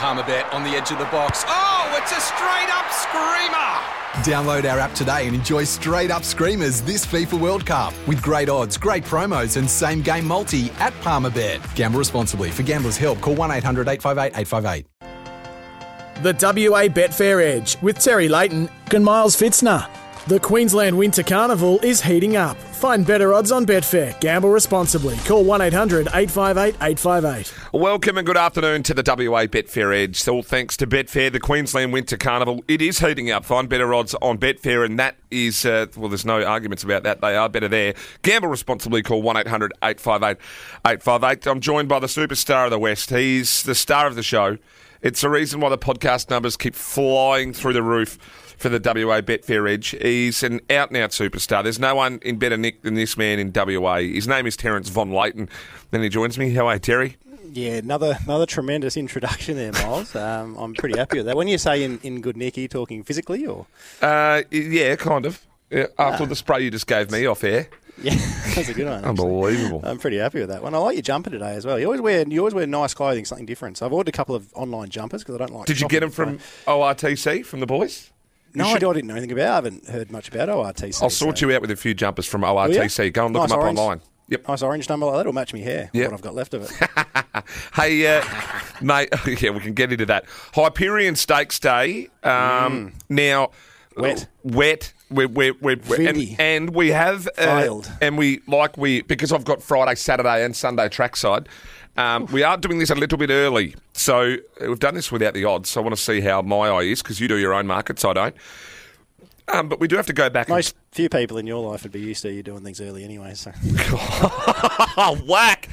Palmerbet on the edge of the box. Oh, it's a straight up screamer! Download our app today and enjoy straight up screamers this FIFA World Cup with great odds, great promos, and same game multi at Palmerbet. Gamble responsibly. For gamblers' help, call 1 800 858 858. The WA Betfair Edge with Terry Layton and Miles Fitzner. The Queensland Winter Carnival is heating up. Find better odds on Betfair. Gamble responsibly. Call 1 800 858 858. Welcome and good afternoon to the WA Betfair Edge. All thanks to Betfair, the Queensland Winter Carnival. It is heating up. Find better odds on Betfair, and that is, uh, well, there's no arguments about that. They are better there. Gamble responsibly. Call 1 800 858 858. I'm joined by the superstar of the West. He's the star of the show. It's the reason why the podcast numbers keep flying through the roof for the WA Betfair Edge. He's an out and out superstar. There's no one in better nick than this man in WA. His name is Terence Von Leighton. Then he joins me. How are you, Terry? Yeah, another another tremendous introduction there, Miles. Um, I'm pretty happy with that. When you say in, in good nick, are you talking physically or? Uh, yeah, kind of. Yeah, after the spray you just gave me off air. Yeah, that's a good one. actually. Unbelievable. I'm pretty happy with that one. I like your jumper today as well. You always wear you always wear nice clothing, something different. So I've ordered a couple of online jumpers because I don't like. Did you get them from ORTC, from the boys? No, you I didn't know anything about. I haven't heard much about ORTC. I'll sort so- you out with a few jumpers from ORTC. Go and look Nice them up orange. online. Yep. Nice orange number like that. It'll match me hair. Yep. What I've got left of it. Hey, uh, mate, yeah, we can get into that. Hyperion Stakes Day. Um, Now, Wet. wet. We're, we're, we're, we're- and, and we have uh, Failed. and we like we because I've got Friday, Saturday, and Sunday trackside. Um, we are doing this a little bit early, so uh, we've done this without the odds. So I want to see how my eye is because you do your own markets, I don't. Um, but we do have to go back. and- Most few people in your life would be used to you doing things early anyway. So whack!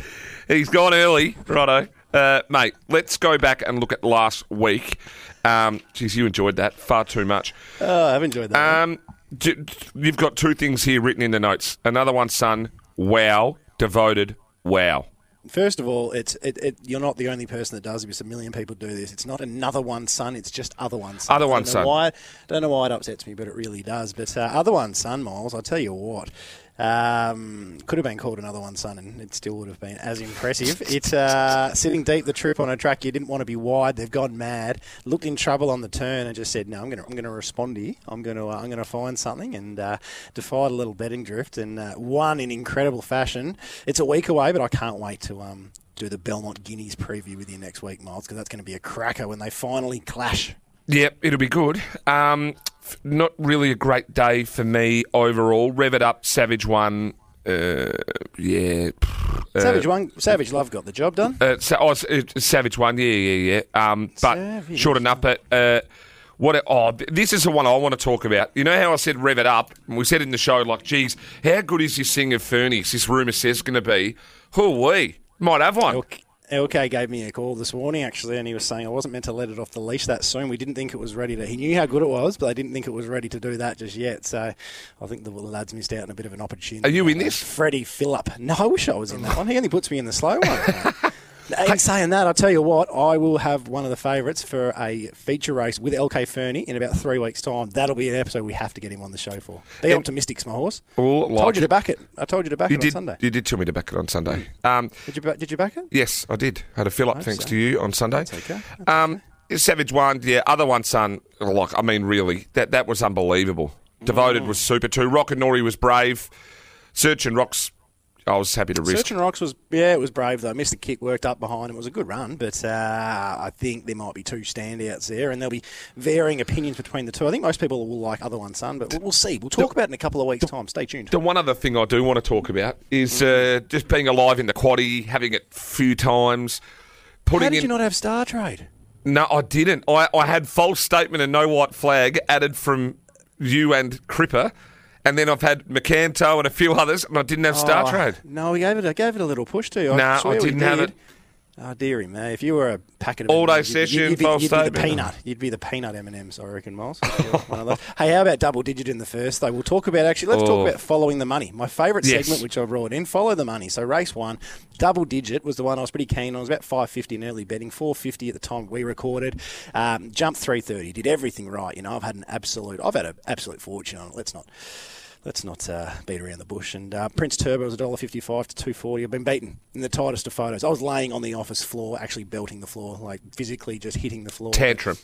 He's gone early, righto. Uh, mate, let's go back and look at last week. Um, geez, you enjoyed that far too much. oh, I've enjoyed that. Um, d- d- you've got two things here written in the notes. Another one, son. Wow, devoted. Wow. First of all, it's it, it, you're not the only person that does this. A million people do this. It's not another one son. It's just other one son. Other one son. Why, don't know why it upsets me, but it really does. But uh, other one son, Miles. I tell you what, um, could have been called another one son, and it still would have been as impressive. It's uh, sitting deep the troop on a track. You didn't want to be wide. They've gone mad. Looked in trouble on the turn and just said, "No, I'm going to I'm going to respond here. I'm going to uh, I'm going to find something." And uh, defied a little betting drift and uh, won in incredible fashion. It's a week away, but I can't wait to um, do the Belmont Guineas preview with you next week, Miles, because that's going to be a cracker when they finally clash. Yep, it'll be good. Um, not really a great day for me overall. Rev it up, Savage one. Uh, yeah. uh, Savage one, Savage Love got the job done. Uh, sa- oh, it's Savage one, yeah, yeah, yeah. Um, but Savage. short enough. But uh, what? Oh, this is the one I want to talk about. You know how I said rev it up? We said in the show, like, geez, how good is this thing of? This rumour says going to be. Who we might have one. LK LK gave me a call this morning actually, and he was saying I wasn't meant to let it off the leash that soon. We didn't think it was ready to. He knew how good it was, but they didn't think it was ready to do that just yet. So I think the lads missed out on a bit of an opportunity. Are you in Uh, this? Freddie Phillip? No, I wish I was in that one. He only puts me in the slow one. In saying that, I'll tell you what, I will have one of the favourites for a feature race with LK Fernie in about three weeks' time. That'll be an episode we have to get him on the show for. Be optimistic, my horse. I like told you it. to back it. I told you to back You it did. on Sunday. You did tell me to back it on Sunday. Um, Did you, did you back it? yes, I did. I Had a fill up thanks so. to you on Sunday. That's okay. Um, Savage one, yeah. Other one, son. Like, I mean, really, that that was unbelievable. Devoted Mm. was super too. Rock and Nori was brave. Search and Rocks, I was happy to risk. Search and Rocks was yeah, it was brave though. Missed the kick, worked up behind him. It was a good run, but uh, I think there might be two standouts there, and there'll be varying opinions between the two. I think most people will like other one son, but we'll, see. We'll talk about it in a couple of weeks' time. Stay tuned. The one other thing I do want to talk about is uh, just being alive in the quaddy, having it a few times, putting How did in. you not have Star Trade? No, I didn't. I, I had false statement and no white flag added from you and Cripper, and then I've had McCanto and a few others, and I didn't have Star Oh, Trade. No, we gave it. I gave it a little push to you. Nah, swear I we didn't have did. it. Oh dearie me! If you were a packet of All day M&Ms, you'd- session, you'd, be, false you'd be the statement. peanut. You'd be the peanut M and M's, I reckon, Miles. One of those. hey, how about double digit in the first? Though we'll talk about actually. Let's Oh. talk about following the money. My favourite Yes. segment, which I brought in, follow the money. So race one, double digit was the one I was pretty keen on. It was about five fifty in early betting, four fifty at the time we recorded. Um, jumped three thirty, did everything right. You know, I've had an absolute, I've had an absolute fortune on it. Let's not let's not uh, beat around the bush. And uh, Prince Turbo was $1.55 to 240 I've been beaten in the tightest of photos. I was laying on the office floor, actually belting the floor, like physically just hitting the floor. Tantrum.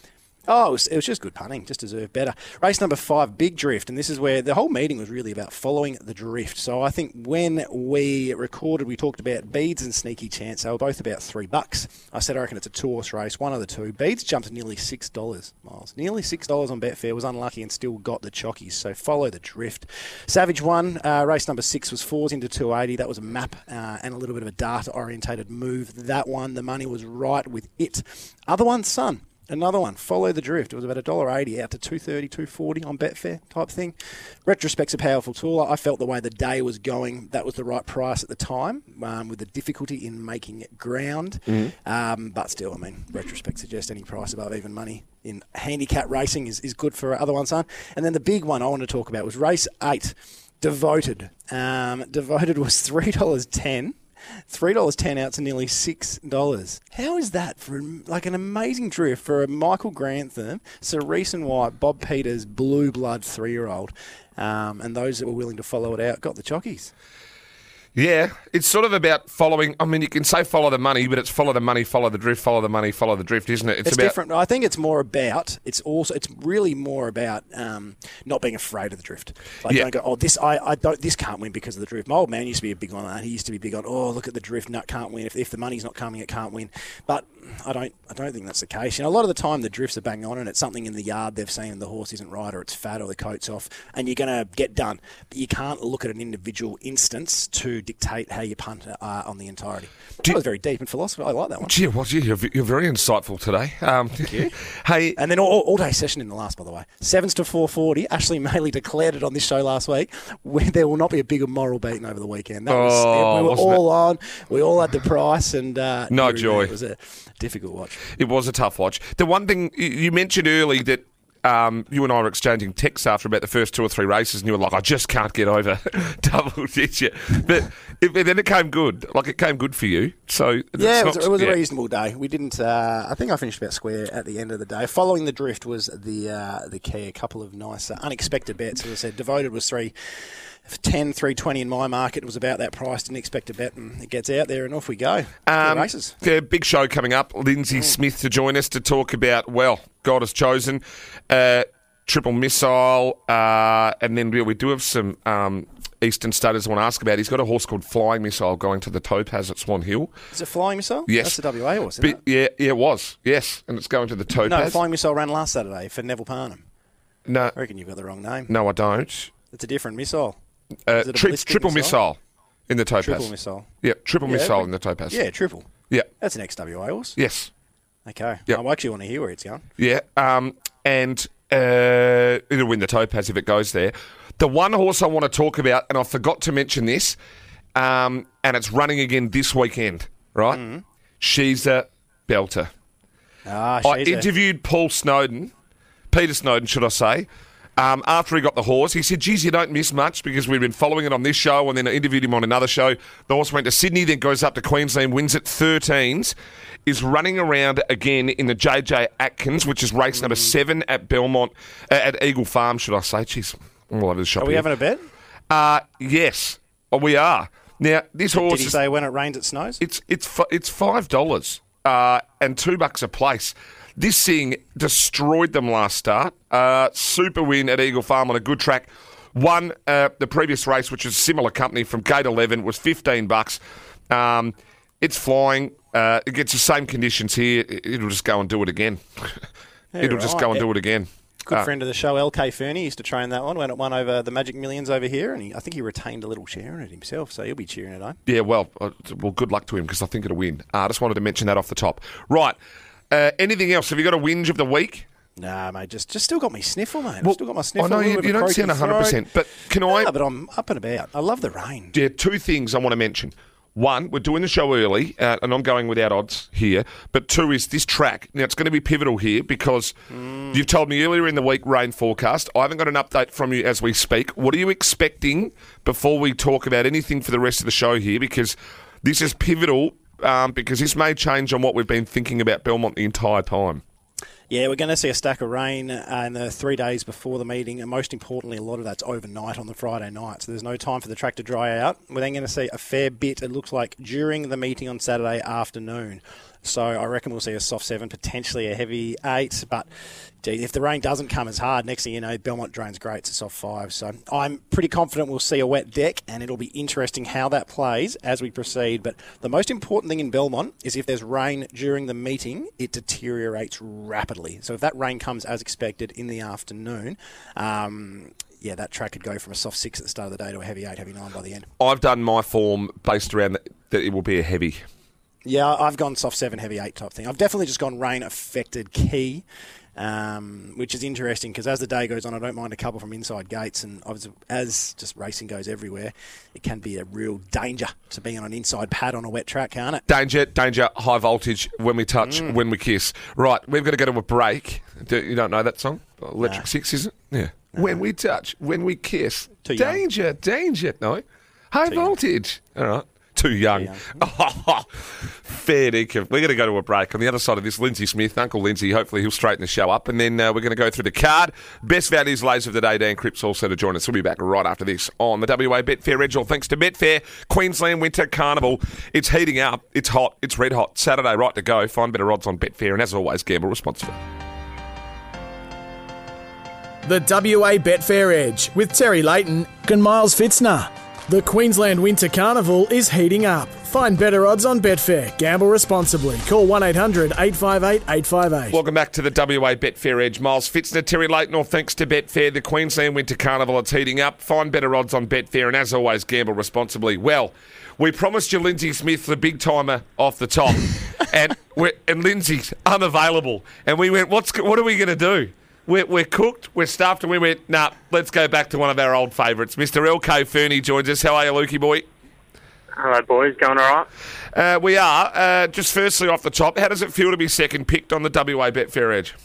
Oh, it was, it was just good punting, just deserved better. Race number five, Big Drift, and this is where the whole meeting was really about following the drift. So I think when we recorded, we talked about Beads and Sneaky Chance. They were both about three bucks. I said I reckon it's a two horse race, one of the two. Beads jumped nearly six dollars, Miles. Nearly six dollars on Betfair. Was unlucky and still got the chockies. So follow the drift. Savage won. Uh, race number six was fours into two eighty. That was a map uh, and a little bit of a data orientated move. That one, the money was right with it. Other one, Sun. Another one, follow the drift. It was about $1.80 out to 230 240 on Betfair type thing. Retrospect's a powerful tool. I felt the way the day was going, that was the right price at the time, um, with the difficulty in making it ground. Um, but still, I mean, retrospect suggests any price above even money in handicap racing is, is good for other ones, son. And then the big one I want to talk about was race eight, Devoted. Um, Devoted was $3.10. Three dollars ten out to nearly six dollars. How is that for like an amazing drift for a Michael Grantham, Sir Reese and White, Bob Peters, blue blood three year old, um, and those that were willing to follow it out got the chockies. Yeah, it's sort of about following. I mean, you can say follow the money, but it's follow the money, follow the drift, follow the money, follow the drift, isn't it? It's, different. I think it's more about. It's also. It's really more about um, not being afraid of the drift. Like Yeah. don't go. Oh, this I, I don't. This can't win because of the drift. My old man used to be a big on that. He used to be big on. Oh, look at the drift. Nut can't win. If, if the money's not coming, it can't win. But I don't. I don't think that's the case. You know, a lot of the time the drifts are bang on, and it's something in the yard they've seen and the horse isn't right, or it's fat, or the coat's off, and you're going to get done. But you can't look at an individual instance to dictate how you punt uh, on the entirety. that was very deep in philosophy. I like that one. Gee, well, gee, you're, you're very insightful today. Um, hey, And then all, all day session in the last, by the way. Sevens to 440. Ashley Maley declared it on this show last week. Where there will not be a bigger moral beating over the weekend. That was, Oh, we were wasn't all on. We all had the price. and uh, No you joy. It was a difficult watch. it was a tough watch. The one thing you- you mentioned early that um, you and I were exchanging texts after about the first two or three races, and you were like, "I just can't get over double digit." But it, then it came good. Like it came good for you. So Yeah, it was, not- it was yeah. a reasonable day. We didn't. Uh, I think I finished about square at the end of the day. Following the drift was the uh, the key. A couple of nice uh, unexpected bets. As I said, devoted was three. 10, 320 in my market. It was about that price. Didn't expect a bet, and it gets out there, and off we go. Um, races. Yeah, big show coming up. Lindsay Mm. Smith to join us to talk about, well, God has chosen, uh, triple missile, uh, and then we, we do have some um, Eastern Staters I want to ask about. He's got a horse called Flying Missile going to the Topaz at Swan Hill. Is it Flying Missile? Yes. That's a WA horse, yeah, yeah, it was. Yes, and it's going to the? Topaz. No, Flying Missile ran last Saturday for Neville Parnham. no, I reckon you've got the wrong name. no, I don't. It's a different missile. Uh, tri- triple missile? missile? in the Topaz. Triple Missile. Yeah, triple Yeah, missile in the Topaz. Yeah, triple. Yeah. That's an ex-WA horse. Yes. Okay. Yep. I actually want to hear where it's going. Yeah, um, and uh, it'll win the Topaz if it goes there. The one horse I want to talk about, and I forgot to mention this, um, and it's running again this weekend, right? She's a belter. Ah, I she's a- interviewed Paul Snowden, Peter Snowden, should I say, um, after he got the horse. He said, geez, you don't miss much because we've been following it on this show, and then I interviewed him on another show. The horse went to Sydney, then goes up to Queensland, wins at 13s, is running around again in the JJ Atkins, which is race number seven at Belmont, uh, at Eagle Farm, should I say. Jeez, I'm all over the shop Are we here. having a bet? Uh, yes, oh, we are. Now, this horse Did he is say when it rains it snows? it's it's it's five dollars uh, and two bucks a place. This thing destroyed them last start. Uh, super win at Eagle Farm on a good track. Won uh, the previous race, which was a similar company from Gate Eleven, was fifteen bucks. Um, it's flying. Uh, it gets the same conditions here. It- It'll just go and do it again. It'll just go and do it again. Good Uh, friend of the show, LK Fernie, used to train that one when it won over the Magic Millions over here, and he, I think he retained a little share in it himself, so he'll be cheering it on. Yeah, well, uh, well, good luck to him because I think it'll win. Uh, I just wanted to mention that off the top. Right. Uh, anything else? Have you got a whinge of the week? Nah, mate, just just still got me sniffle, mate. Well, I've still got my sniffle. I know you, you don't sound 100%, throat. but can I? But I'm up and about. I love the rain. Yeah, two things I want to mention. One, we're doing the show early, uh, and I'm going without odds here. But two is this track. Now, it's going to be pivotal here because you've told me earlier in the week rain forecast. I haven't got an update from you as we speak. What are you expecting before we talk about anything for the rest of the show here? Because this is pivotal, um, because this may change on what we've been thinking about Belmont the entire time. Yeah, we're going to see a stack of rain uh, in the three days before the meeting, and most importantly, a lot of that's overnight on the Friday night, so there's no time for the track to dry out. We're then going to see a fair bit, it looks like, during the meeting on Saturday afternoon. So I reckon we'll see a soft seven, potentially a heavy eight. But if the rain doesn't come as hard, next thing you know, Belmont drains great. It's a soft five. So I'm pretty confident we'll see a wet deck, and it'll be interesting how that plays as we proceed. But the most important thing in Belmont is if there's rain during the meeting, it deteriorates rapidly. So if that rain comes as expected in the afternoon, um, yeah, that track could go from a soft six at the start of the day to a heavy eight, heavy nine by the end. I've done my form based around that it will be a heavy. Yeah, I've gone soft seven, heavy eight type thing. I've definitely just gone rain affected key, um, which is interesting because as the day goes on, I don't mind a couple from inside gates, and obviously, as just racing goes everywhere, it can be a real danger to be on an inside pad on a wet track, can't it? Danger, danger, high voltage when we touch, Mm. when we kiss. Right, we've got to go to a break. Do, you don't know that song? Electric. Six, is it? Yeah. When we touch, when we kiss. Too young. danger, danger. No. High Too young. voltage. All right. Too young. Fair dinkum. We're going to go to a break. On the other side of this, Lindsay Smith, Uncle Lindsay. Hopefully, he'll straighten the show up. And then uh, we're going to go through the card. Best values lays of the day. Dan Cripps also to join us. We'll be back right after this on the WA Betfair Edge. All thanks to Betfair, Queensland Winter Carnival. It's heating up. It's hot. It's red hot. Saturday, right to go. Find better odds on Betfair. And as always, gamble responsibly. The WA Betfair Edge with Terry Layton and Miles Fitzner. The Queensland Winter Carnival is heating up. Find better odds on Betfair. Gamble responsibly. Call 1 800 858 858. Welcome back to the WA Betfair Edge. Miles Fitzner, Terry Leighton, all thanks to Betfair. The Queensland Winter Carnival, it's heating up. Find better odds on Betfair, and as always, gamble responsibly. Well, we promised you Lindsay Smith, the big timer off the top, and we're, and Lindsay's unavailable. And we went, what's what are we going to do? We're, we're cooked, we're stuffed, and we went, nah, let's go back to one of our old favourites. Mr. LK Fernie joins us. How are you, Lukey boy? Hello, boys. Going all right? Uh, we are. Uh, just firstly off the top, how does it feel to be second picked on the WA Betfair Edge?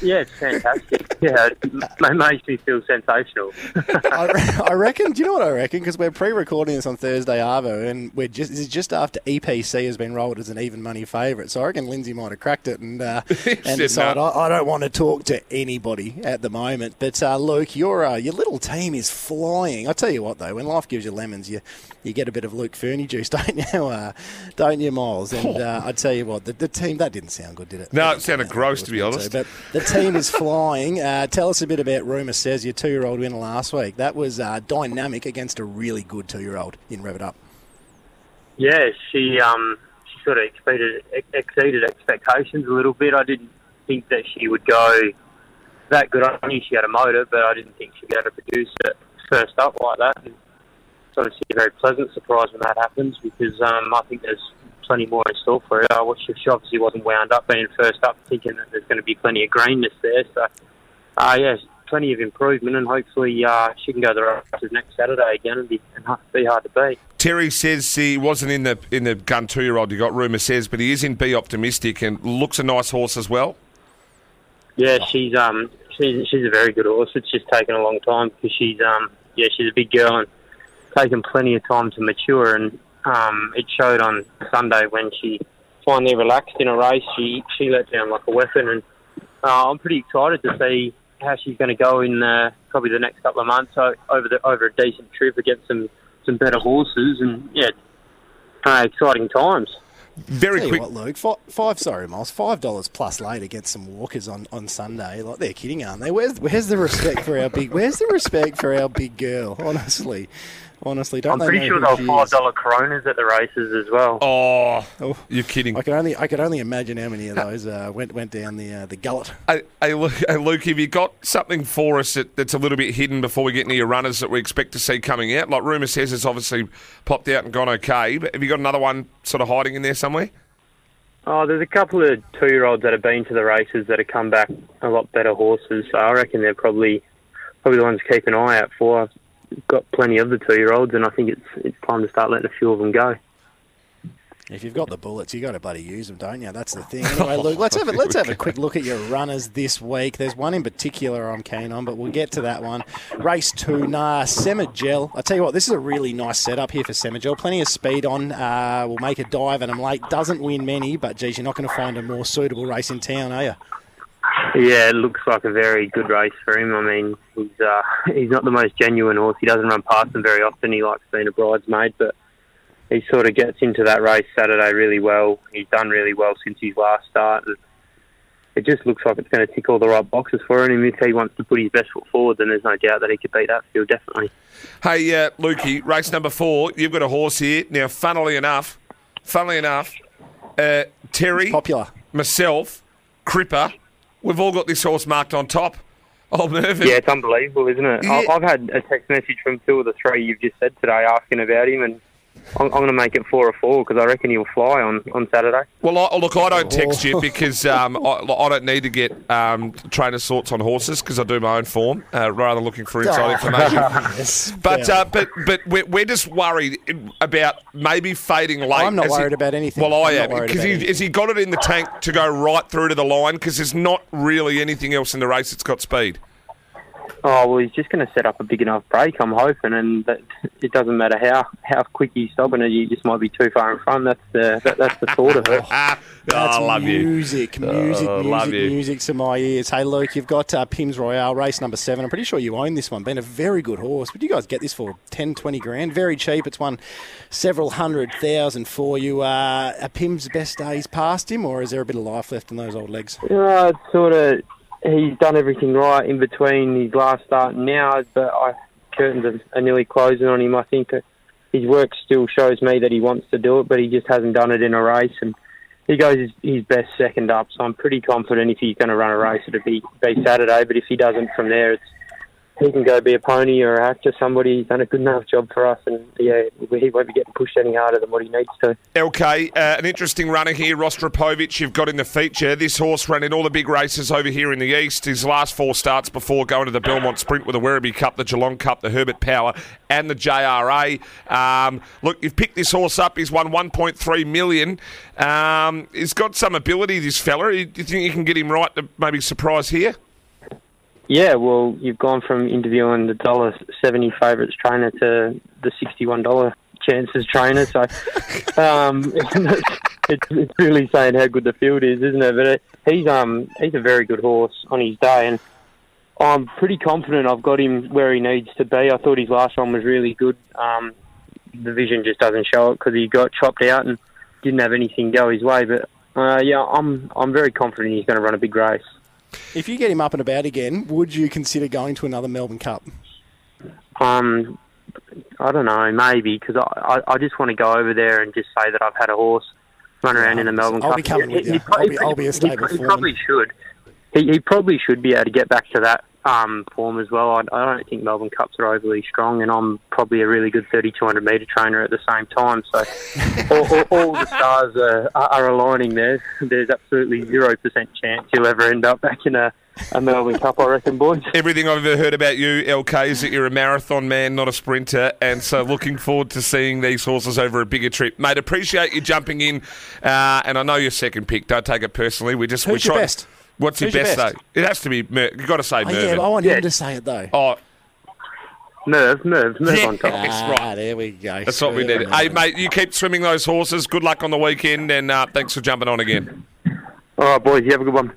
Yeah, it's fantastic. yeah, it m- makes me feel sensational. I, re- I reckon. Do you know what I reckon? Because we're pre-recording this on Thursday, Arvo, and we're just this is just after EPC has been rolled as an even money favourite. So I reckon Lindsay might have cracked it and uh, and decided. I, I don't want to talk to anybody at the moment. But uh, Luke, your uh, your little team is flying. I tell you what, though, when life gives you lemons, you you get a bit of Luke Fernie juice, don't you? Uh, don't you, Miles? And uh, I tell you what, the, the team that didn't sound good, did it? No, it sounded gross, to be honest. it? But the team is flying. Uh, tell us a bit about Rumour Says, your two-year-old winner last week. That was uh, dynamic against a really good two-year-old in Rev It Up. Yeah, she um she sort of exceeded exceeded expectations a little bit. I didn't think that she would go that good. I knew she had a motor, but I didn't think she'd be able to produce it first up like that. And it's obviously a very pleasant surprise when that happens because um, I think there's plenty more in store for her. I wish she obviously wasn't wound up being first up, thinking that there's going to be plenty of greenness there. So, uh, yeah, plenty of improvement, and hopefully uh, she can go the races next Saturday again and be, and be hard to beat. Terry says he wasn't in the in the gun two year old. You got rumour says, but he is in Be Optimistic and looks a nice horse as well. Yeah, she's um she's she's a very good horse. It's just taken a long time because she's um yeah she's a big girl and taken plenty of time to mature and um it showed on Sunday when she finally relaxed in a race. She she let down like a weapon and uh, I'm pretty excited to see how she's going to go in uh, probably the next couple of months o- over the over a decent trip against some some better horses and yeah uh, exciting times. Very Tell you quick. what, Luke, five, five sorry, Miles, five dollars plus late against some walkers on, on Sunday. Like they're kidding, aren't they? Where's where's the respect for our big? Where's the respect for our big girl? Honestly, honestly, don't I'm they pretty know sure who they she were five dollar Coronas at the races as well. Oh, Oh. you're kidding. I can only I could only imagine how many of those uh, went went down the uh, the gullet. Hey, hey, Luke, hey, Luke, have you got something for us that, that's a little bit hidden before we get into your runners that we expect to see coming out? Like rumour says, it's obviously popped out and gone okay. But have you got another one sort of hiding in there somewhere? Oh, there's a couple of two-year-olds that have been to the races that have come back a lot better horses. So I reckon they're probably probably the ones to keep an eye out for. Got plenty of the two-year-olds, and I think it's it's time to start letting a few of them go. If you've got the bullets, you got to bloody use them, don't you? That's the thing. Anyway, Luke, let's have a, let's have a quick look at your runners this week. There's one in particular I'm keen on, but we'll get to that one. Race two, nah, Semagel. I tell you what, this is a really nice setup here for Semagel. Plenty of speed on. Uh, will make a dive, and I'm late. Doesn't win many, but geez, you're not going to find a more suitable race in town, are you? Yeah, it looks like a very good race for him. I mean, he's uh, he's not the most genuine horse. He doesn't run past them very often. He likes being a bridesmaid, but he sort of gets into that race Saturday really well. He's done really well since his last start. And it just looks like it's going to tick all the right boxes for him. If he wants to put his best foot forward, then there's no doubt that he could beat that field, definitely. Hey, uh, Lukey, race number four. You've got a horse here. Now, funnily enough, funnily enough, uh, Terry, Popular. myself, Cripper, we've all got this horse marked on top. Oh, Mervyn. Yeah, it's unbelievable, isn't it? Yeah. I've had a text message from two of the three you've just said today asking about him, and I'm, I'm going to make it four or four because I reckon you'll fly on, on Saturday. Well, I, look, I don't text you because um, I, I don't need to get um, trainers' thoughts on horses because I do my own form uh, rather than looking for inside information. But uh, but but we're, we're just worried about maybe fading late. I'm not Has he- worried about anything. Well, I I'm am because he, has he got it in the tank to go right through to the line because there's not really anything else in the race that's got speed. Oh well, he's just going to set up a big enough break. I'm hoping, and that it doesn't matter how, how quick he's stopping it. You just might be too far in front. That's the that, that's the thought of it. That's I love you. music, music, Oh, music, love you. music to my ears. Hey, Luke, you've got uh, Pims Royale, race number seven. I'm pretty sure you own this one. Been a very good horse. Would you guys get this for 10, 20 grand? Very cheap. It's won several hundred thousand for you. Uh, are Pim's best days past him, or is there a bit of life left in those old legs? Uh, it's sort of he's done everything right in between his last start and now, but I curtains are, are nearly closing on him. I think his work still shows me that he wants to do it, but he just hasn't done it in a race, and he goes his, his best second up. So I'm pretty confident if he's going to run a race, it'll be be Saturday. But if he doesn't from there, it's he can go be a pony or a actor. Somebody he's done a good enough job for us, and yeah, he won't be getting pushed any harder than what he needs to. LK, uh, an interesting runner here, Rostropovich. You've got in the feature. This horse ran in all the big races over here in the east. His last four starts before going to the Belmont Sprint with the Werribee Cup, the Geelong Cup, the Herbert Power, and the JRA. Um, look, you've picked this horse up. He's won 1.3 million. Um, he's got some ability, this fella. Do you think you can get him right to maybe surprise here? Yeah, well, you've gone from interviewing the dollar seventy favourites trainer to the sixty-one dollar chances trainer. So um, it's, it's really saying how good the field is, isn't it? But it, he's um he's a very good horse on his day, and I'm pretty confident I've got him where he needs to be. I thought his last one was really good. Um, the vision just doesn't show it because he got chopped out and didn't have anything go his way. But uh, yeah, I'm I'm very confident he's going to run a big race. If you get him up and about again, would you consider going to another Melbourne Cup? Um, I don't know, maybe because I, I, I just want to go over there and just say that I've had a horse run around in the Melbourne I'll Cup. be coming with you. pro- I'll be- I'll be a he- stable he, foreman. probably should. He, he probably should be able to get back to that um, form as well. I, I don't think Melbourne Cups are overly strong, and I'm probably a really good 3,200 metre trainer at the same time. So all, all, all the stars are, are aligning there. There's absolutely zero percent chance you'll ever end up back in a, a Melbourne Cup, I reckon, boys. Everything I've ever heard about you, LK, is that you're a marathon man, not a sprinter, and so looking forward to seeing these horses over a bigger trip, mate. Appreciate you jumping in, uh, and I know you're second pick. Don't take it personally. We just Who's we your try- best? What's Who's your your best, best? though? It has to be. Mer- you got to say Oh, yeah, but I want Yeah. him to say it though. Oh, Merv, Merv, Merv Yeah. on top. That's ah, right. there we go. that's what we There need. Hey, mate, you keep swimming those horses. Good luck on the weekend, and uh, thanks for jumping on again. All right, boys, you have a good one.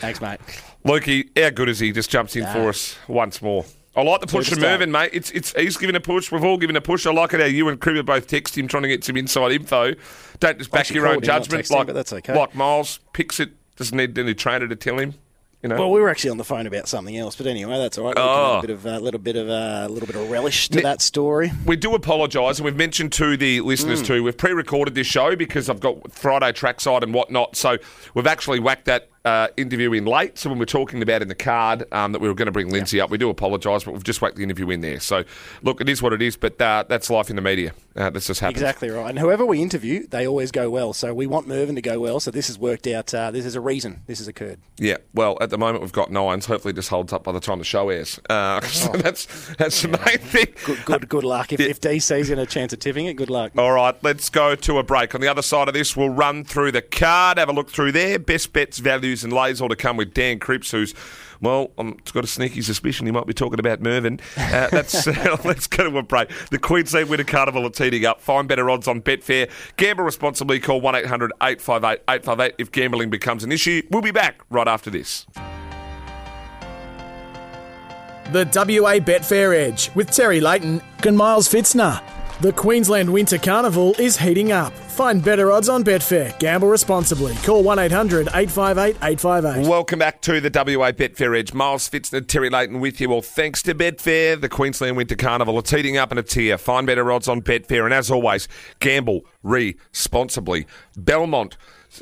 Thanks, mate. Lukey, how good is he? Just jumps in for us once more. I like the push from Superstar. Mervyn, mate. It's it's he's given a push. We've all given a push. I like it how you and Cripper both text him trying to get some inside info. Don't just back your own him, judgment. texted him, Like but that's okay. Like Miles picks it. Doesn't need any trainer to tell him. You know. Well, we were actually on the phone about something else, but anyway, that's all right. We Oh. a bit of a little bit of a little bit of relish to that story. we do apologise, and we've mentioned to the listeners Mm. too. We've pre-recorded this show because I've got Friday trackside and whatnot. So we've actually whacked that uh, interview in late. So when we're talking about in the card um, that we were going to bring Lindsay up, we do apologise, but we've just whacked the interview in there. So look, it is what it is. But uh, that's life in the media. Uh, this just happens. Exactly right. And whoever we interview, they always go well. So we want Mervyn to go well. So this has worked out. Uh, this is a reason this has occurred. Yeah. Well, at the moment we've got nines. Hopefully, this holds up by the time the show airs. Uh, so that's that's the main thing. Oh. Good, good, good luck. If, if DC's in a chance of tipping it, good luck. All right, let's go to a break. On the other side of this, we'll run through the card, have a look through there. Best bets, Hughes and all to come with Dan Cripps, who's, well, um, I've got a sneaky suspicion he might be talking about Mervyn. Uh, that's, uh, let's go to a break. The Queensland Winter Carnival is heating up. Find better odds on Betfair. Gamble responsibly. Call 1800 858 858 if gambling becomes an issue. We'll be back right after this. The WA Betfair Edge with Terry Leighton and Miles Fitzner. The Queensland Winter Carnival is heating up. Find better odds on Betfair. Gamble responsibly. Call 1 800 858 858. Welcome back to the WA Betfair Edge. Miles Fitzner, Terry Layton with you. Well, thanks to Betfair, the Queensland Winter Carnival. It's heating up in a tier. Find better odds on Betfair. And as always, gamble responsibly. Belmont.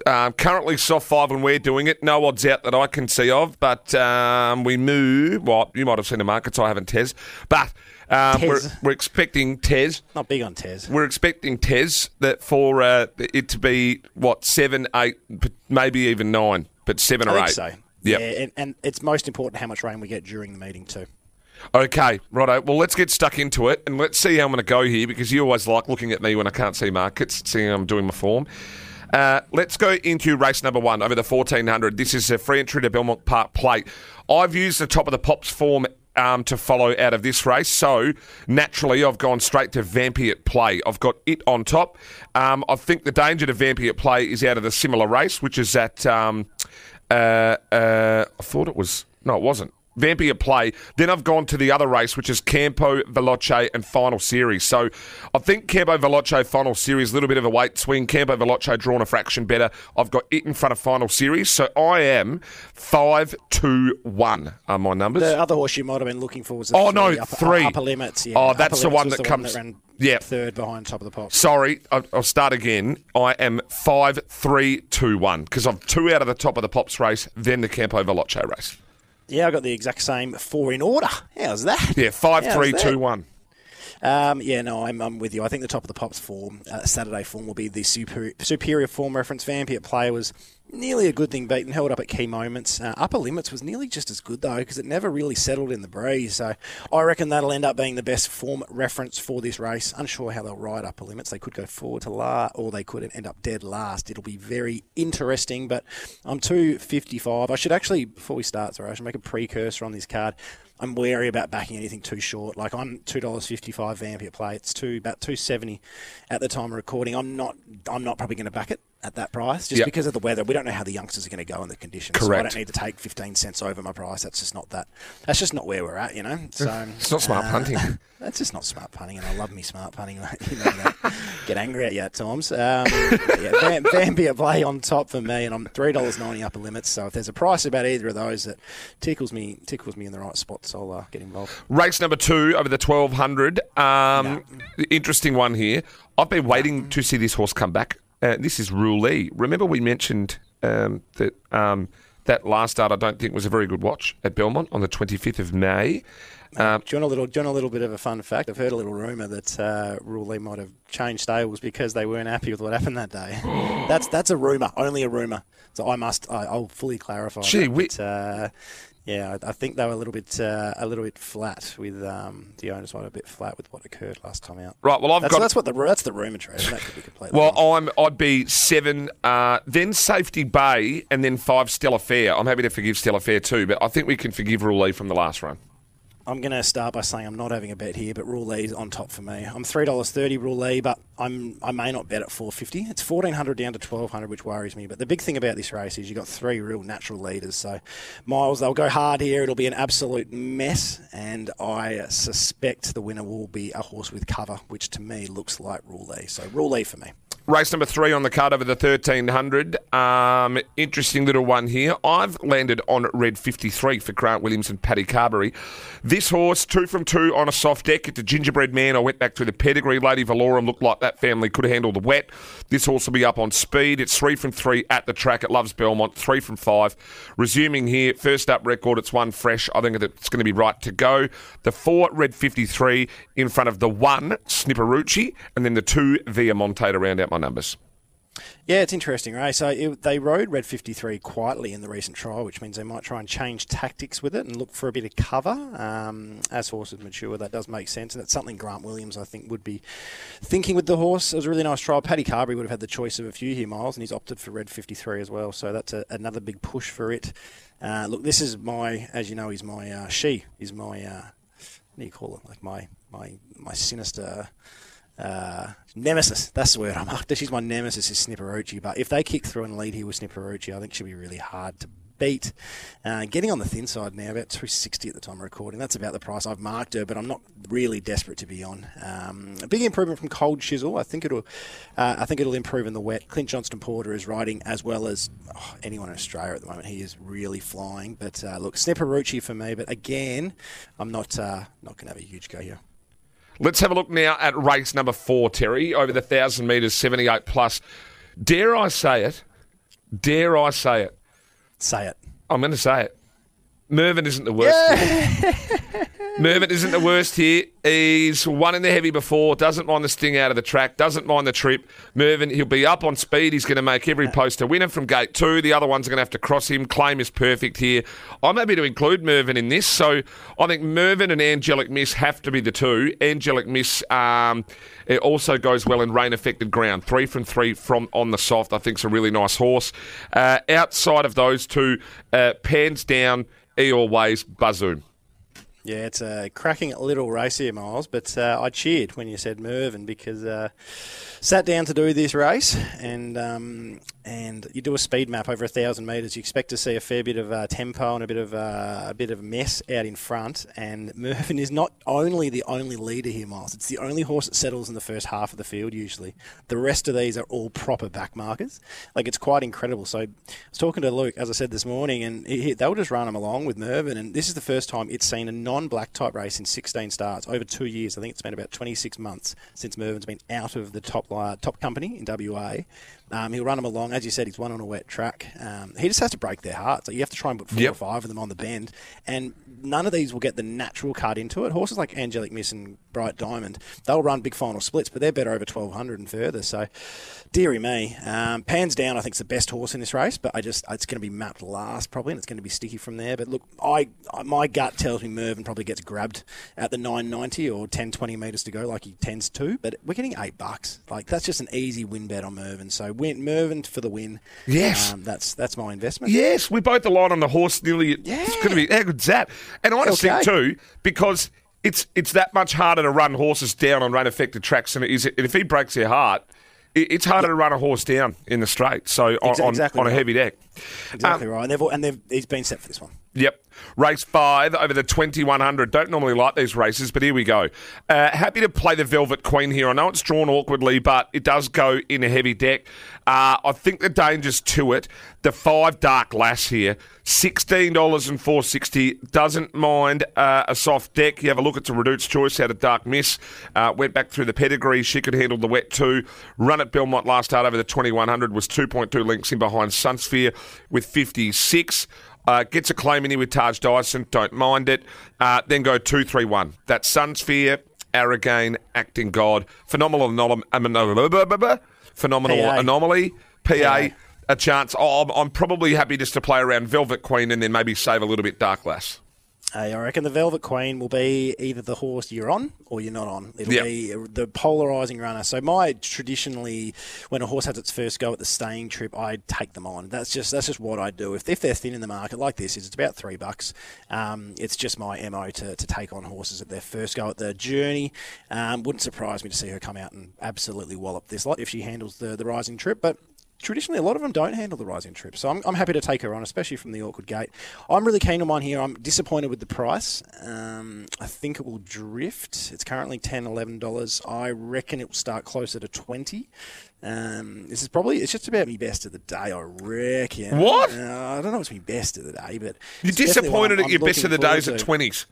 Um, currently soft five and we're doing it. No odds out that I can see of, but um, we move. Well, you might have seen the markets. I haven't, Tez. But um, we're, we're expecting Tez. Not big on Tez. We're expecting Tez that for uh, it to be what seven, eight, maybe even nine, but seven I or think eight. so. Yep. Yeah, and, and it's most important how much rain we get during the meeting too. Okay, righto. Well, let's get stuck into it and let's see how I'm going to go here because you always like looking at me when I can't see markets, seeing I'm doing my form. Uh, let's go into race number one over the 1400. This is a free entry to Belmont Park Plate. I've used the top of the pops form um, to follow out of this race, so naturally I've gone straight to Vampy at play. I've got it on top. Um, I think the danger to Vampy at play is out of the similar race, which is at. Um, uh, uh, I thought it was. No, it wasn't. Vampy at play. Then I've gone to the other race, which is Campo Veloce and Final Series. So I think Campo Veloce Final Series, a little bit of a weight swing. Campo Veloce drawn a fraction better. I've got it in front of Final Series. So I am 5 2 1 are my numbers. The other horse you might have been looking for was the Oh, three, no, upper, three. upper limits. Yeah. Oh, that's Upper the one that was comes- ran yeah. third behind top of the pops. Sorry, I'll, I'll start again. I am 5 3 2 1 because I've two out of the top of the Pops race, then the Campo Veloce race. Yeah, I got the exact same four in order. How's that? Yeah, 5 How's 3 that? 2 1. Um, yeah, no, I'm, I'm with you. I think the top of the pops form, uh, Saturday form, will be the superior, superior form reference. Vampy at play was nearly a good thing beaten, held up at key moments. Uh, upper limits was nearly just as good though, because it never really settled in the breeze. So I reckon that'll end up being the best form reference for this race. Unsure how they'll ride upper limits. They could go forward to last, or they could end up dead last. It'll be very interesting. But I'm 255. I should actually, before we start, sorry, I should make a precursor on this card. I'm wary about backing anything too short. Like I'm two dollars fifty five Vampy at play. It's two about two seventy at the time of recording. I'm not I'm not probably going to back it at that price just Yep. because of the weather. We don't know how the youngsters are going to go in the conditions. So I don't need to take fifteen cents over my price. That's just not that. That's just not where we're at. You know. So It's not smart uh, punting. That's just not smart punting, and I love me smart punting. you know that. Get angry at you at times. Um, yeah, Vampy at play on top for me, and I'm three dollars ninety upper limits. So if there's a price about either of those that tickles me tickles me in the right spots, I'll uh, get involved. Race number two over the 1200. Um, Interesting one here. I've been waiting to see this horse come back. Uh, this is Roulette. Remember, we mentioned um, that um, that last start I don't think was a very good watch at Belmont on the 25th of May. Um, Do you want a little? Do you want a little bit of a fun fact? I've heard a little rumor that uh, Ruley might have changed stables because they weren't happy with what happened that day. that's that's a rumor, only a rumor. So I must, I, I'll fully clarify. Gee, that, we- but, uh, yeah, I, I think they were a little bit uh, a little bit flat with um, the owners have a bit flat with what occurred last time out. right, well, I've That's, got. that's what the that's the rumor trade. That could be completely. Well, wrong. I'm. I'd be seven, uh, then Safety Bay, and then five Stella Fair. I'm happy to forgive Stella Fair too, but I think we can forgive Roulette from the last run. I'm going to start by saying I'm not having a bet here, but Roulette is on top for me. I'm three dollars thirty Roulette, but I'm I may not bet at four fifty. It's fourteen hundred down to twelve hundred, which worries me. But the big thing about this race is you have got three real natural leaders. So Miles, they'll go hard here. It'll be an absolute mess, and I suspect the winner will be a horse with cover, which to me looks like Roulette. So Roulette for me. Race number three on the card over the 1300. Um, interesting little one here. I've landed on red 53 for Grant Williams and Paddy Carberry. This horse, two from two on a soft deck. It's a gingerbread man. I went back through the pedigree. Lady Valorum looked like that family could handle the wet. This will be up on speed. It's three from three at the track. It loves Belmont. Three from five. Resuming here, first up record. It's one fresh. I think it's going to be right to go. The four red 53 in front of the one Snipperucci, and then the two Via Monte to round out my numbers. Yeah, it's interesting, right? So it, they rode Red 53 quietly in the recent trial, which means they might try and change tactics with it and look for a bit of cover. Um, as horses mature, that does make sense. And that's something Grant Williams, I think, would be thinking with the horse. It was a really nice trial. Paddy Carberry would have had the choice of a few here, Miles, and he's opted for Red 53 as well. So that's a, another big push for it. Uh, look, this is my, as you know, he's my, uh, she is my, uh, what do you call it? Like my, my, my sinister uh, nemesis. That's the word I'm after. She's my nemesis is Snipperucci. But if they kick through and lead here with Snipperucci, I think she'll be really hard to beat. Uh, getting on the thin side now, about 260 at the time of recording. That's about the price I've marked her, but I'm not really desperate to be on. Um, a big improvement from Cold Chisel. I think it'll, uh, I think it'll improve in the wet. Clint Johnston Porter is riding as well as oh, anyone in Australia at the moment. He is really flying. But uh, look, Snipperucci for me. But again, I'm not uh, not going to have a huge go here. Let's have a look now at race number four, Terry, over the 1,000 metres, 78 plus. Dare I say it? Dare I say it? Say it. I'm going to say it. Mervyn isn't the worst. Yeah. Mervyn isn't the worst here. He's won in the heavy before, doesn't mind the sting out of the track, doesn't mind the trip. Mervyn, he'll be up on speed. He's going to make every post a winner from gate two. The other ones are going to have to cross him. Claim is perfect here. I'm happy to include Mervyn in this. So I think Mervyn and Angelic Miss have to be the two. Angelic Miss um, it also goes well in rain affected ground. Three from three from on the soft. I think it's a really nice horse. Uh, outside of those two, uh, pans down, E always, Bazoom. Yeah, it's a cracking little race here, Miles. But uh, I cheered when you said Mervyn because uh, sat down to do this race, and um, and you do a speed map over a thousand metres. You expect to see a fair bit of uh, tempo and a bit of uh, a bit of mess out in front. And Mervyn is not only the only leader here, Miles. It's the only horse that settles in the first half of the field usually. The rest of these are all proper back markers. Like it's quite incredible. So I was talking to Luke, as I said this morning, and he, they will just run him along with Mervyn. And this is the first time it's seen a non-black type race in 16 starts over two years. I think it's been about 26 months since Mervyn's been out of the top uh, top company in WA. Um, he'll run them along. As you said, he's one on a wet track. Um, he just has to break their hearts. So you have to try and put four yep. or five of them on the bend. And none of these will get the natural cut into it. Horses like Angelic Miss and Bright Diamond, they'll run big final splits, but they're better over 1200 and further. So, dearie me. Um, Pans Down, I think, is the best horse in this race, but I just it's going to be mapped last probably, and it's going to be sticky from there. But look, I my gut tells me Mervyn probably gets grabbed at the 990 or 10, 20 metres to go, like he tends to. But we're getting eight bucks. Like that's just an easy win bet on Mervyn. So win Mervyn for the win. Yes, um, that's that's my investment. Yes, we both align on the horse. Nearly, yeah. it's going to be how good's that? And I just okay. think too because it's it's that much harder to run horses down on rain affected tracks than it is. And if he breaks their heart, it's harder to run a horse down in the straight. So on, exactly on, on a heavy deck, exactly um, right. And, they've, and they've, he's been set for this one. Yep. Race five over the 2100. Don't normally like these races, but here we go. Uh, happy to play the Velvet Queen here. I know it's drawn awkwardly, but it does go in a heavy deck. Uh, I think the danger's to it. The five Dark Lass here, $16 and 460 Doesn't mind uh, a soft deck. You have a look at the Reduced Choice out of Dark Miss. Uh, went back through the pedigree. She could handle the wet too. Run at Belmont last start over the 2100 was 2.2 links in behind Sunsphere with 56. Uh, gets a claim in here with Taj Dyson. Don't mind it. Uh, then go two, three, one. That's Sunsphere, Arrogane, Acting God, Phenomenal Anomaly, Phenomenal PA. Anomaly, PA. PA. A chance. Oh, I'm, I'm probably happy just to play around Velvet Queen and then maybe save a little bit Dark Lass. I reckon the Velvet Queen will be either the horse you're on or you're not on. It'll yep. be the polarising runner. So my traditionally, when a horse has its first go at the staying trip, I take them on. That's just that's just what I do. If, if they're thin in the market like this, is it's about three bucks. Um, it's just my mo to, to take on horses at their first go at the journey. Um, wouldn't surprise me to see her come out and absolutely wallop this lot if she handles the the rising trip. But traditionally a lot of them don't handle the rising trip. So I'm, I'm happy to take her on, especially from the awkward gate. I'm really keen on one here. I'm disappointed with the price. Um, I think it will drift. It's currently $10, $11. I reckon it will start closer to 20 um, this is probably it's just about me best of the day, I reckon. What? Uh, I don't know if it's me best of the day, but you're disappointed at your best of the days at twenties.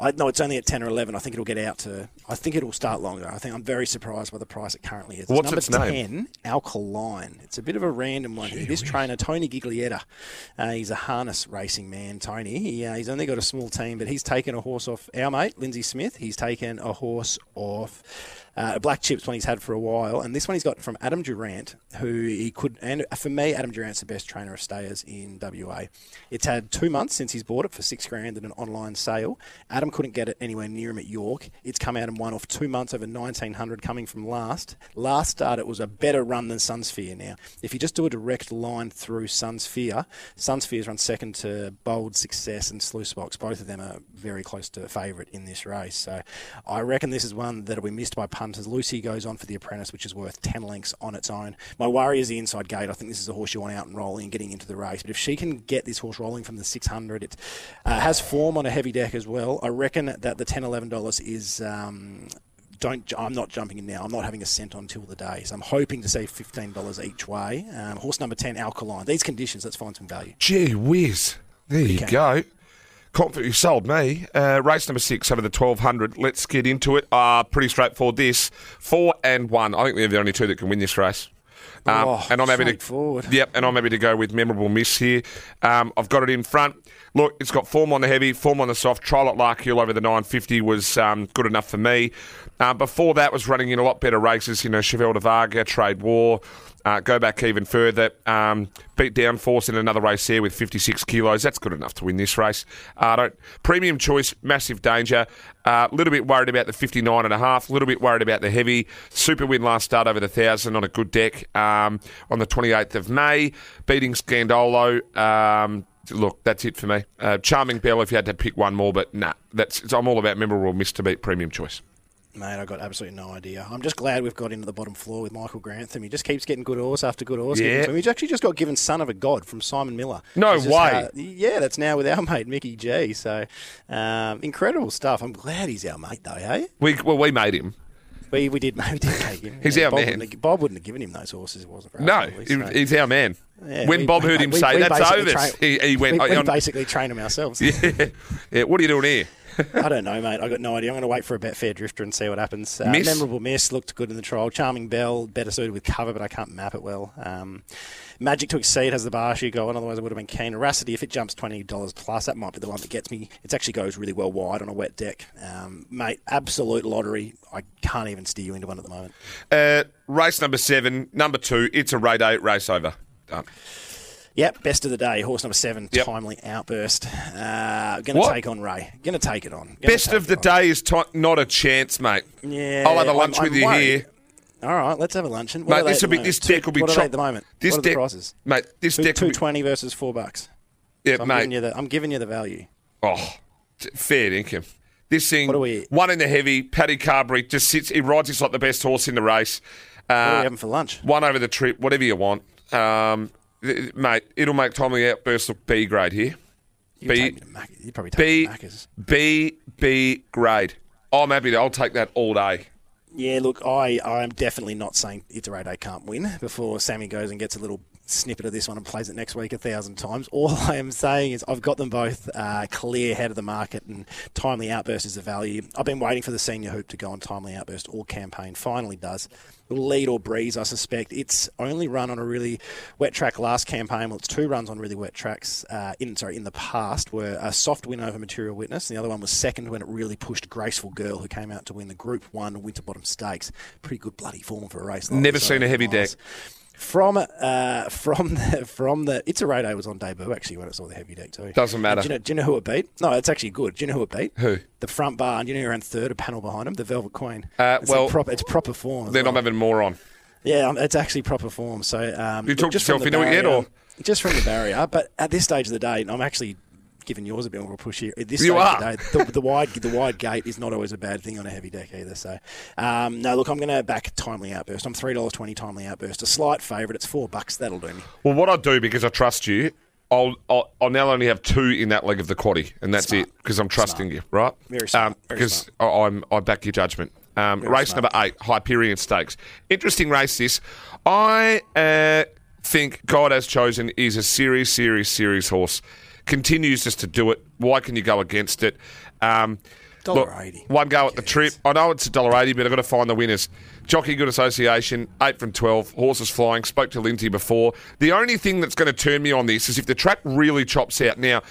I know it's only at ten or eleven. I think it'll get out to. I think it'll start longer. I think I'm very surprised by the price it currently is. It's What's number its ten, name? Alkaline. It's a bit of a random one. Gee this trainer, Tony Giglietta, uh, he's a harness racing man. Tony. He, uh, he's only got a small team, but he's taken a horse off our mate Lindsay Smith. He's taken a horse off uh, black chips one he's had for a while, and this one he's got from Adam Durrant, who he could. And for me, Adam Durrant's the best trainer of stayers in WA. It's had two months since he's bought it for six grand in an online sale. Adam couldn't get it anywhere near him at York. It's come out and won off two months over 1900, coming from last. Last start, it was a better run than Sunsphere. Now, if you just do a direct line through Sunsphere, Sunsphere's run second to Bold Success and Sluice Box. Both of them are very close to favourite in this race. So I reckon this is one that'll be missed by punters Hunters. Lucy goes on for the Apprentice, which is worth 10 lengths on its own. My worry is the inside gate. I think this is a horse you want out and rolling and getting into the race. But if she can get this horse rolling from the 600, it uh, has form on a heavy deck as well. I reckon that the $10, $11 is. Um, don't. I'm not jumping in now. I'm not having a cent on till the day. So I'm hoping to save fifteen dollars each way. Um, horse number ten, Alkaline. These conditions, let's find some value. Gee whiz. There you Okay. go. Confident you sold me. Uh, race number six over the 1200. Let's get into it. Uh, pretty straightforward this. Four and one. I think they're the only two that can win this race. Um, Oh, and I'm happy to straightforward. Yep, and I'm happy to go with memorable miss here. Um, I've got it in front. Look, it's got form on the heavy, form on the soft. Trial at Larkhill over the 950 was um, good enough for me. Uh, before that was running in a lot better races. You know, Chevelle de Varga, Trade War. Uh, go back even further. Um, beat Downforce in another race there with 56 kilos. That's good enough to win this race. Uh, premium choice, massive danger. A uh, little bit worried about the 59 and a half. A little bit worried about the heavy. Super win last start over the thousand on a good deck um, on the 28th of May, beating Scandolo. Um, look, that's it for me. Uh, Charming Bell, if you had to pick one more, but nah, that's it's, I'm all about memorable miss to beat premium choice. Mate, I got absolutely no idea. I'm just glad we've got into the bottom floor with Michael Grantham. He just keeps getting good horse after good horse. Yeah. to him. He's actually just got given Son of a God from Simon Miller. No way. yeah, that's now with our mate Mickey G. So um, incredible stuff. I'm glad he's our mate though, hey? We well, we made him. We, we did take him. He's Yeah, our Bob man. Wouldn't have, Bob wouldn't have given him those horses. It wasn't for us, No, probably, so. he's our man. Yeah, when we- Bob heard him we- say we that's basically over, train- he, he went. We, we "I'm- basically train him ourselves. yeah, yeah, what are you doing here? I don't know, mate. I got no idea. I'm going to wait for a Betfair Drifter and see what happens. Uh, Miss? Memorable miss looked good in the trial. Charming Bell better suited with cover, but I can't map it well. Um, Magic to exceed has the Barshi going. Otherwise, I would have been keen. Veracity, if it jumps twenty dollars plus, that might be the one that gets me. It actually goes really well wide on a wet deck, um, mate. Absolute lottery. I can't even steer you into one at the moment. Uh, race number seven, number two. It's a raid eight race over. Done. Yep, best of the day. Horse number seven, Yep. timely outburst. Uh, going to take on Ray. Going to take it on. Gonna Best of the day is ti not a chance, mate. Yeah, I'll have a I'm- lunch I'm with you worried. here. All right, let's have a luncheon. What Mate, this will be this deck will be What at the moment? This what are the deck, prices? mate. This Two, deck will two be, versus four bucks. yeah, So I'm mate. giving you the I'm giving you the value. Oh, t- fair income. This thing, What are we- one in the heavy. Paddy Carbery just sits. He rides. He's like the best horse in the race. What are Uh, we having for lunch? one over the trip, whatever you want, um, mate. It'll make Tommy Outburst look B grade here. You B- take me to Mac- you probably B me to Macca's. B B grade. I'm happy to. I'll take that all day. Yeah, look, I I'm definitely not saying Iterate can't win before Sammy goes and gets a little snippet of this one and plays it next week a thousand times. All I am saying is I've got them both uh, clear head of the market and Timely Outburst is a value. I've been waiting for the senior hoop to go on Timely Outburst all campaign. Finally does. Lead or breeze, I suspect. It's only run on a really wet track last campaign. Well, it's two runs on really wet tracks. Uh, in sorry, in the past were a soft win over Material Witness. And the other one was second when it really pushed Graceful Girl, who came out to win the Group One Winterbottom Stakes. Pretty good bloody form for a race. Like Never seen a heavy miles. deck. From uh, from the from the it's a radar was on debut actually when it saw the heavy deck too. Doesn't matter. Do you, know, do you know who it beat? No, it's actually good. Do you know who it beat? Who? The front bar. And you know who ran third? A panel behind him, the Velvet Queen. Uh, it's well, like proper, it's proper form. Then well. I'm having more on. Yeah, um, it's actually proper form. So um, You talked yourself into it yet, or? just from the barrier? But at this stage of the day, I'm actually giving yours a bit more of a push here. At this You are. of the the, wide the wide gate is not always a bad thing on a heavy deck either. So um, no, look, I'm going to back timely outburst. I'm three dollars twenty timely outburst. A slight favourite. It's four bucks. That'll do me. Well, what I do because I trust you, I'll, I'll I'll now only have two in that leg of the quaddy, and that's Smart. it because I'm trusting you, right? Very smart. Um, Very because I I'm I back your judgment. Um, race smart. number eight, Hyperion Stakes. Interesting race. This I uh, think God has chosen is a serious, serious, serious horse. Continues just to do it. Why can you go against it? Um, look, $1.80. one go at the trip. I know it's a dollar eighty, but I've got to find the winners. Jockey Good Association, eight from twelve. Horses flying. Spoke to Lindsay before. The only thing that's going to turn me on this is if the track really chops out. Now,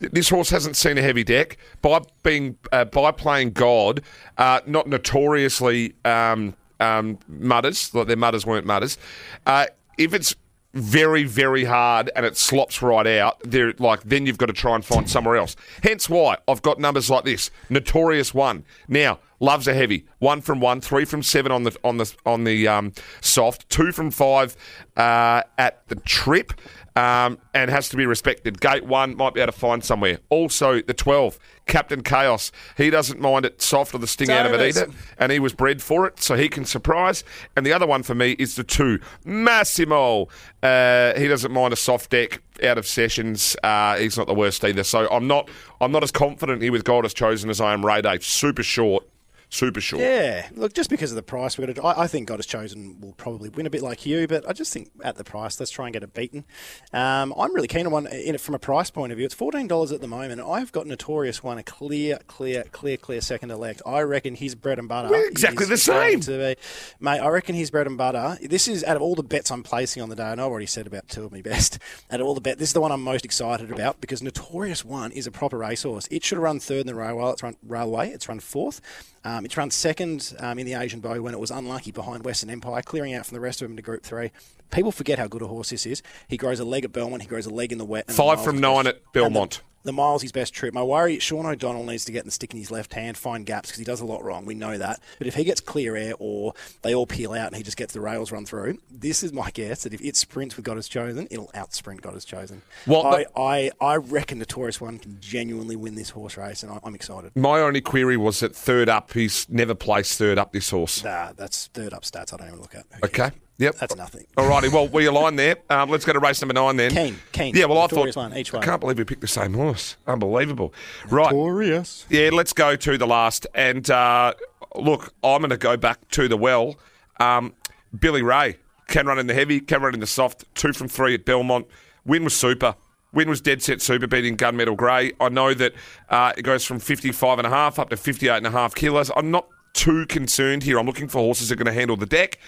this horse hasn't seen a heavy deck by being uh, by playing God, uh, not notoriously um, um, mudders. Like their mudders weren't mudders. Uh, if it's very, very hard and it slops right out, there like then you've got to try and find somewhere else. Hence why I've got numbers like this. Notorious one. Now, loves are heavy. One from one, three from seven on the on the on the um, soft, two from five uh, at the trip. Um, and has to be respected. Gate one might be able to find somewhere. Also, the 12, Captain Chaos. He doesn't mind it soft or the sting out of it either, and he was bred for it, so he can surprise. And the other one for me is the two, Massimo. Uh, he doesn't mind a soft deck out of sessions. Uh, he's not the worst either. So I'm not, I'm not as confident here with God has chosen as I am Ray Day. Super short, super short. Yeah, look, just because of the price, we're gonna. I, I think God has chosen will probably win a bit like you, but I just think at the price, let's try and get it beaten. Um, I'm really keen on one in it from a price point of view. It's fourteen dollars at the moment, I've got Notorious one a clear, clear, clear, clear second elect. I reckon his bread and butter. We're exactly the same. To be, mate, I reckon his bread and butter. This is out of all the bets I'm placing on the day, and I've already said about two of me best. Out of all the bet, this is the one I'm most excited about because Notorious One is a proper racehorse. It should have run third in the railway. It's run railway. It's run fourth. Um, it's run second um, in the Asian Beau when it was unlucky behind Western Empire, clearing out from the rest of them to Group Three. People forget how good a horse this is. He grows a leg at Belmont. He grows a leg in the wet. and the Five miles from nine at Belmont. The, miles his best trip. My worry, Sean O'Donnell needs to get the stick in his left hand, find gaps because he does a lot wrong. We know that. But if he gets clear air or they all peel out and he just gets the rails run through, this is my guess that if it sprints with God has chosen, it'll out sprint God has chosen. Well, I, the- I, I reckon Notorious One can genuinely win this horse race, and I, I'm excited. My only query was that third up, he's never placed third up this horse. Nah, that's third up stats. I don't even look at. Okay. Cares? Yep. That's nothing. Alrighty, well, we align there. Um, let's go to race number nine then. Keen, keen. Yeah, well, I thought. Notorious one, each I can't believe we picked the same horse. Unbelievable. Right. Notorious. Yeah, let's go to the last. And uh, look, I'm going to go back to the well. Um, Billy Ray can run in the heavy, can run in the soft. Two from three at Belmont. Win was super. Win was dead set super, beating Gunmetal Grey. I know that uh, it goes from 55 and a half up to 58 and a half kilos. I'm not too concerned here. I'm looking for horses that are going to handle the deck.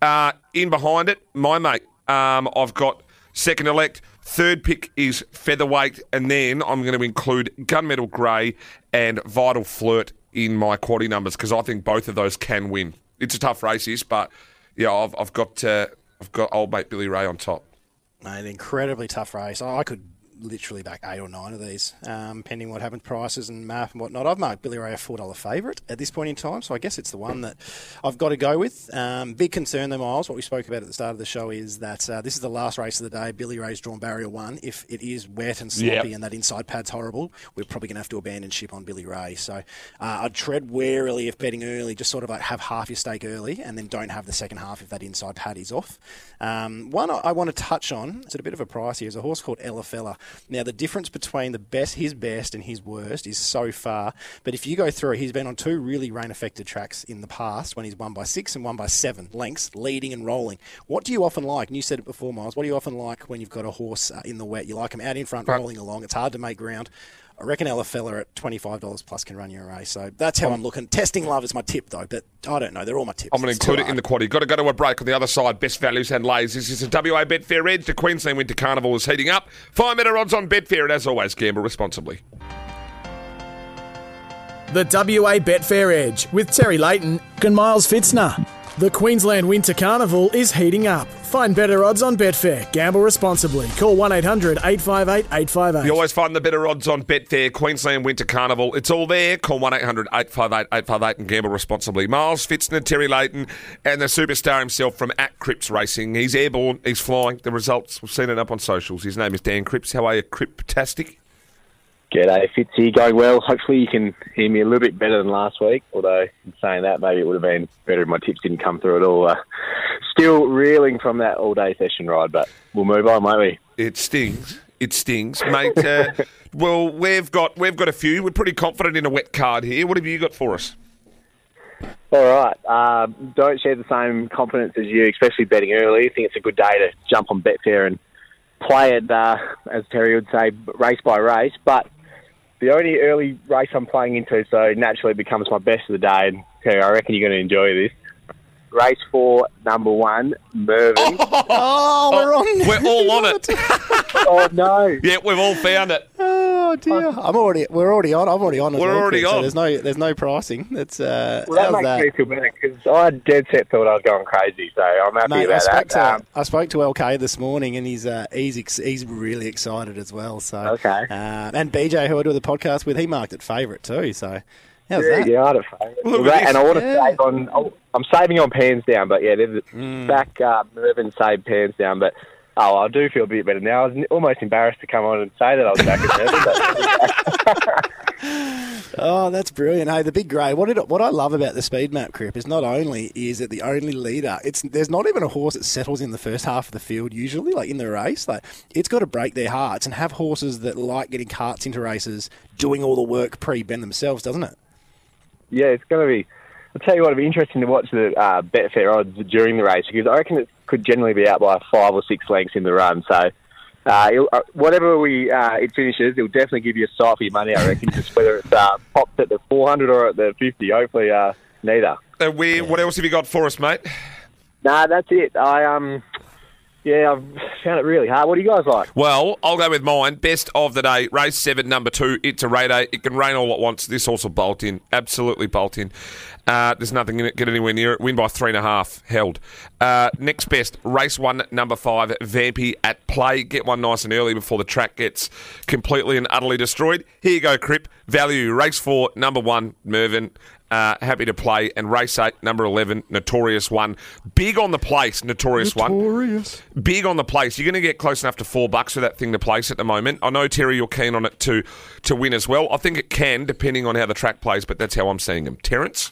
Uh, in behind it, my mate. Um, I've got second elect. Third pick is featherweight, and then I'm going to include Gunmetal Grey and Vital Flirt in my quaddy numbers because I think both of those can win. It's a tough race, this, but yeah, I've, I've got uh, I've got old mate Billy Ray on top. An incredibly tough race. I could literally back eight or nine of these, um, pending what happens, prices and math and whatnot. I've marked Billy Ray a four dollar favourite at this point in time, so I guess it's the one that I've got to go with. Um, big concern though, Miles. What we spoke about at the start of the show is that uh, this is the last race of the day. Billy Ray's drawn barrier one. If it is wet and sloppy Yep. and that inside pad's horrible, we're probably going to have to abandon ship on Billy Ray. So uh, I'd tread warily if betting early. Just sort of like have half your stake early and then don't have the second half if that inside pad is off. Um, one I, I want to touch on. It's at a bit of a price here. Is a horse called Ella Fella. Now the difference between the best, his best, and his worst is so far. But if you go through, he's been on two really rain affected tracks in the past when he's won by six and won by seven lengths, leading and rolling. What do you often like? And you said it before, Miles. What do you often like when you've got a horse uh, in the wet? You like him out in front, rolling along. It's hard to make ground. I reckon Ella Fella at $25 plus can run you a race. So that's how I'm looking. Testing love is my tip, though, but I don't know. They're all my tips. I'm going to It's include it in the hard. quaddy. Got to go to a break on the other side. Best values and lays. This is a WA Betfair Edge. The Queensland Winter Carnival is heating up. Five minute odds on Betfair, and as always, gamble responsibly. The WA Betfair Edge with Terry Layton and Miles Fitzner. The Queensland Winter Carnival is heating up. Find better odds on Betfair. Gamble responsibly. Call 1 800 858 858. You always find the better odds on Betfair, Queensland Winter Carnival. It's all there. Call 1 800 858 858 and gamble responsibly. Miles Fitzner, Terry Layton, and the superstar himself from at Cripps Racing. He's airborne, he's flying. The results, we've seen it up on socials. His name is Dan Cripps. How are you, Criptastic? G'day, Fitzy. Going well. Hopefully you can hear me a little bit better than last week, although in saying that, maybe it would have been better if my tips didn't come through at all. Uh, still reeling from that all-day session ride, but we'll move on, won't we? It stings. It stings, mate. Uh, well, we've got we've got a few. We're pretty confident in a wet card here. What have you got for us? All right. Um, don't share the same confidence as you, especially betting early. I think it's a good day to jump on Betfair and play it, uh, as Terry would say, race by race. But the only early race I'm playing into, so naturally it becomes my best of the day. And Terry, I reckon you're going to enjoy this. Race four, number one, Mervyn. Oh, we're on. We're all on it. oh no! Yeah, we've all found it. Uh, Oh dear! I'm already. We're already on. I'm already on. As We're well, already Chris, so on. there's no. There's no pricing. That's uh. Well, that makes that? me feel better because I dead set thought I was going crazy, so I'm happy Mate, I spoke, that. to, Um, I spoke to LK this morning, and he's uh, he's ex- he's really excited as well. So Okay. uh, and BJ, who I do the podcast with, he marked it favourite too. So how's Yeah, that? yeah, I had a favourite. Well, that- and I want to Yeah. save on. I'm saving on pans down, but yeah, there's Mm. back uh, Mervyn save pans down. But Oh, I do feel a bit better now. I was almost embarrassed to come on and say that I was back in nervous. Oh, that's brilliant. Hey, the big grey. What it, what I love about the speed map crip is not only is it the only leader, it's there's not even a horse that settles in the first half of the field usually, like in the race. Like it's got to break their hearts and have horses that like getting carts into races, doing all the work pre-bend themselves, doesn't it? yeah, it's going to be. I'll tell you what, it'll be interesting to watch the uh, Betfair odds during the race because I reckon it could generally be out by five or six lengths in the run. So, uh, it'll- uh, whatever we uh, it finishes, it'll definitely give you a sight for your money. I reckon, just whether it's uh, popped at the 400 or at the 50. Hopefully, uh, neither. Uh, we, What else have you got for us, mate? Nah, that's it. I um, yeah, I've found it really hard. What do you guys like? Well, I'll go with mine. Best of the day, race seven, number two. It's a radar. It can rain all it wants. This horse will bolt in. Absolutely bolt in. Uh, there's nothing in it. Get anywhere near it. Win by three and a half. Held. Uh, next best, race one, number five, Vampy at play. Get one nice and early before the track gets completely and utterly destroyed. Here you go, Crip. Value, race four, number one, Mervyn. Uh, happy to play. And race eight, number 11, Notorious One. Big on the place, Notorious, One. Big on the place. You're going to get close enough to four bucks for that thing to place at the moment. I know, Terry, you're keen on it to, to win as well. I think it can, depending on how the track plays, but that's how I'm seeing them. Terence?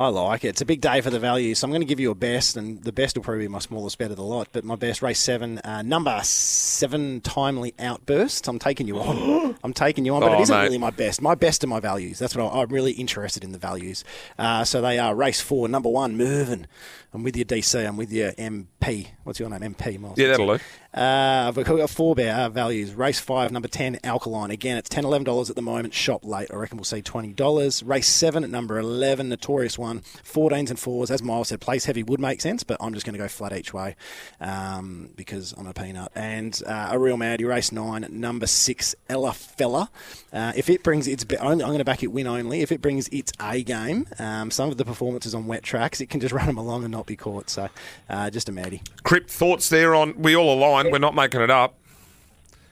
I like it. It's a big day for the value, so I'm going to give you a best, and the best will probably be my smallest bet of the lot. But my best, race seven, uh, number seven, timely outburst. I'm taking you on. I'm taking you on, but Oh, it isn't mate. really my best. My best are my values. That's what I, I'm really interested in the values. Uh, so they are race four, number one, Mervyn. I'm with you, DC. I'm with you, MP. What's your name? MP. Miles. Yeah, that'll do. Uh, we've got four bear uh, values. Race five, number 10, Alkaline. Again, it's $10, $11 at the moment. Shop late. I reckon we'll see $20. Race seven at number 11, Notorious One. 14s and fours. As Miles said, place heavy would make sense, but I'm just going to go flat each way um, because I'm a peanut. And uh, a real Maddie, race nine, number six, Ella Fella. Uh, if it brings its, only, I'm going to back it win only. If it brings its A game, um, some of the performances on wet tracks, it can just run them along and not be caught. So uh, just a Maddie. Crip, thoughts there on we all align. We're not making it up.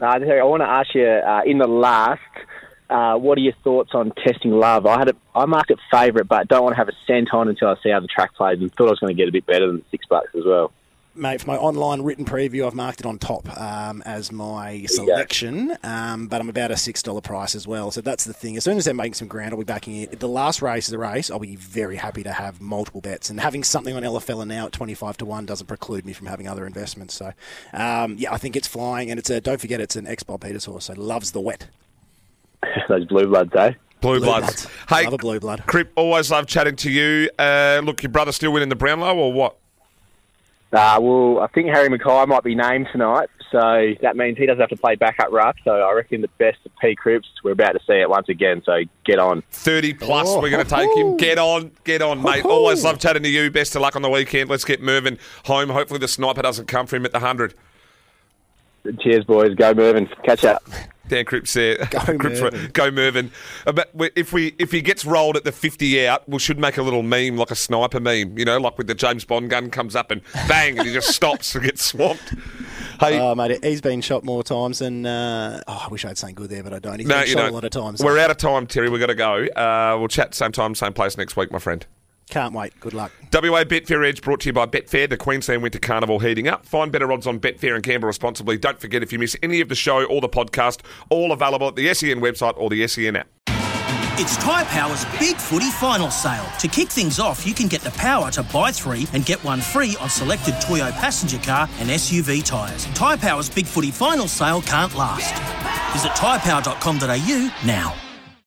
Uh, I want to ask you uh, in the last. Uh, what are your thoughts on testing love? I had a, I marked it favourite, but don't want to have a cent on until I see how the track plays, and thought I was going to get a bit better than six bucks as well. Mate, for my online written preview, I've marked it on top um, as my selection, um, but I'm about a six dollar price as well. So that's the thing. As soon as they're making some ground, I'll be backing it. The last race is a race. I'll be very happy to have multiple bets, and having something on Ella Fella now at twenty five to one doesn't preclude me from having other investments. So, um, yeah, I think it's flying, and it's a don't forget it's an ex Bob Peters horse, so loves the wet. Those blue bloods, eh? Blue, Blue bloods. bloods. Hey, Love a blue blood. Crip, always love chatting to you. Uh, look, your brother still winning the Brownlow or what? Uh, well, I think Harry McKay might be named tonight, so that means he doesn't have to play backup ruck. So I reckon the best of P. Cripps, we're about to see it once again. So get on. 30 plus, Oh, we're going to take him. Get on, get on, mate. Ho-ho. Always love chatting to you. Best of luck on the weekend. Let's get Mervyn home. Hopefully, the sniper doesn't come for him at the 100. Cheers, boys. Go Mervyn. Catch up. Dan Cripps there. Go Cripps, Mervyn. Go Mervyn. Uh, But if we if he gets rolled at the 50 out, we should make a little meme, like a sniper meme, you know, like with the James Bond gun comes up and bang, and he just stops and gets swamped. Hey, Oh, mate, he's been shot more times than. Uh, oh, I wish I had something good there, but I don't. He's no, been shot know, a lot of times. We're out of time, Terry. We've got to go. Uh, we'll chat same time, same place next week, my friend. Can't wait. Good luck. WA Betfair Edge brought to you by Betfair, the Queensland Winter Carnival heating up. Find better odds on Betfair and gamble responsibly. Don't forget if you miss any of the show or the podcast, all available at the SEN website or the SEN app. It's Tyre Power's Big Footy Final Sale. To kick things off, you can get the power to buy three and get one free on selected Toyo passenger car and SUV tyres. Tyre Power's Big Footy Final Sale can't last. Visit tyrepower.com.au now.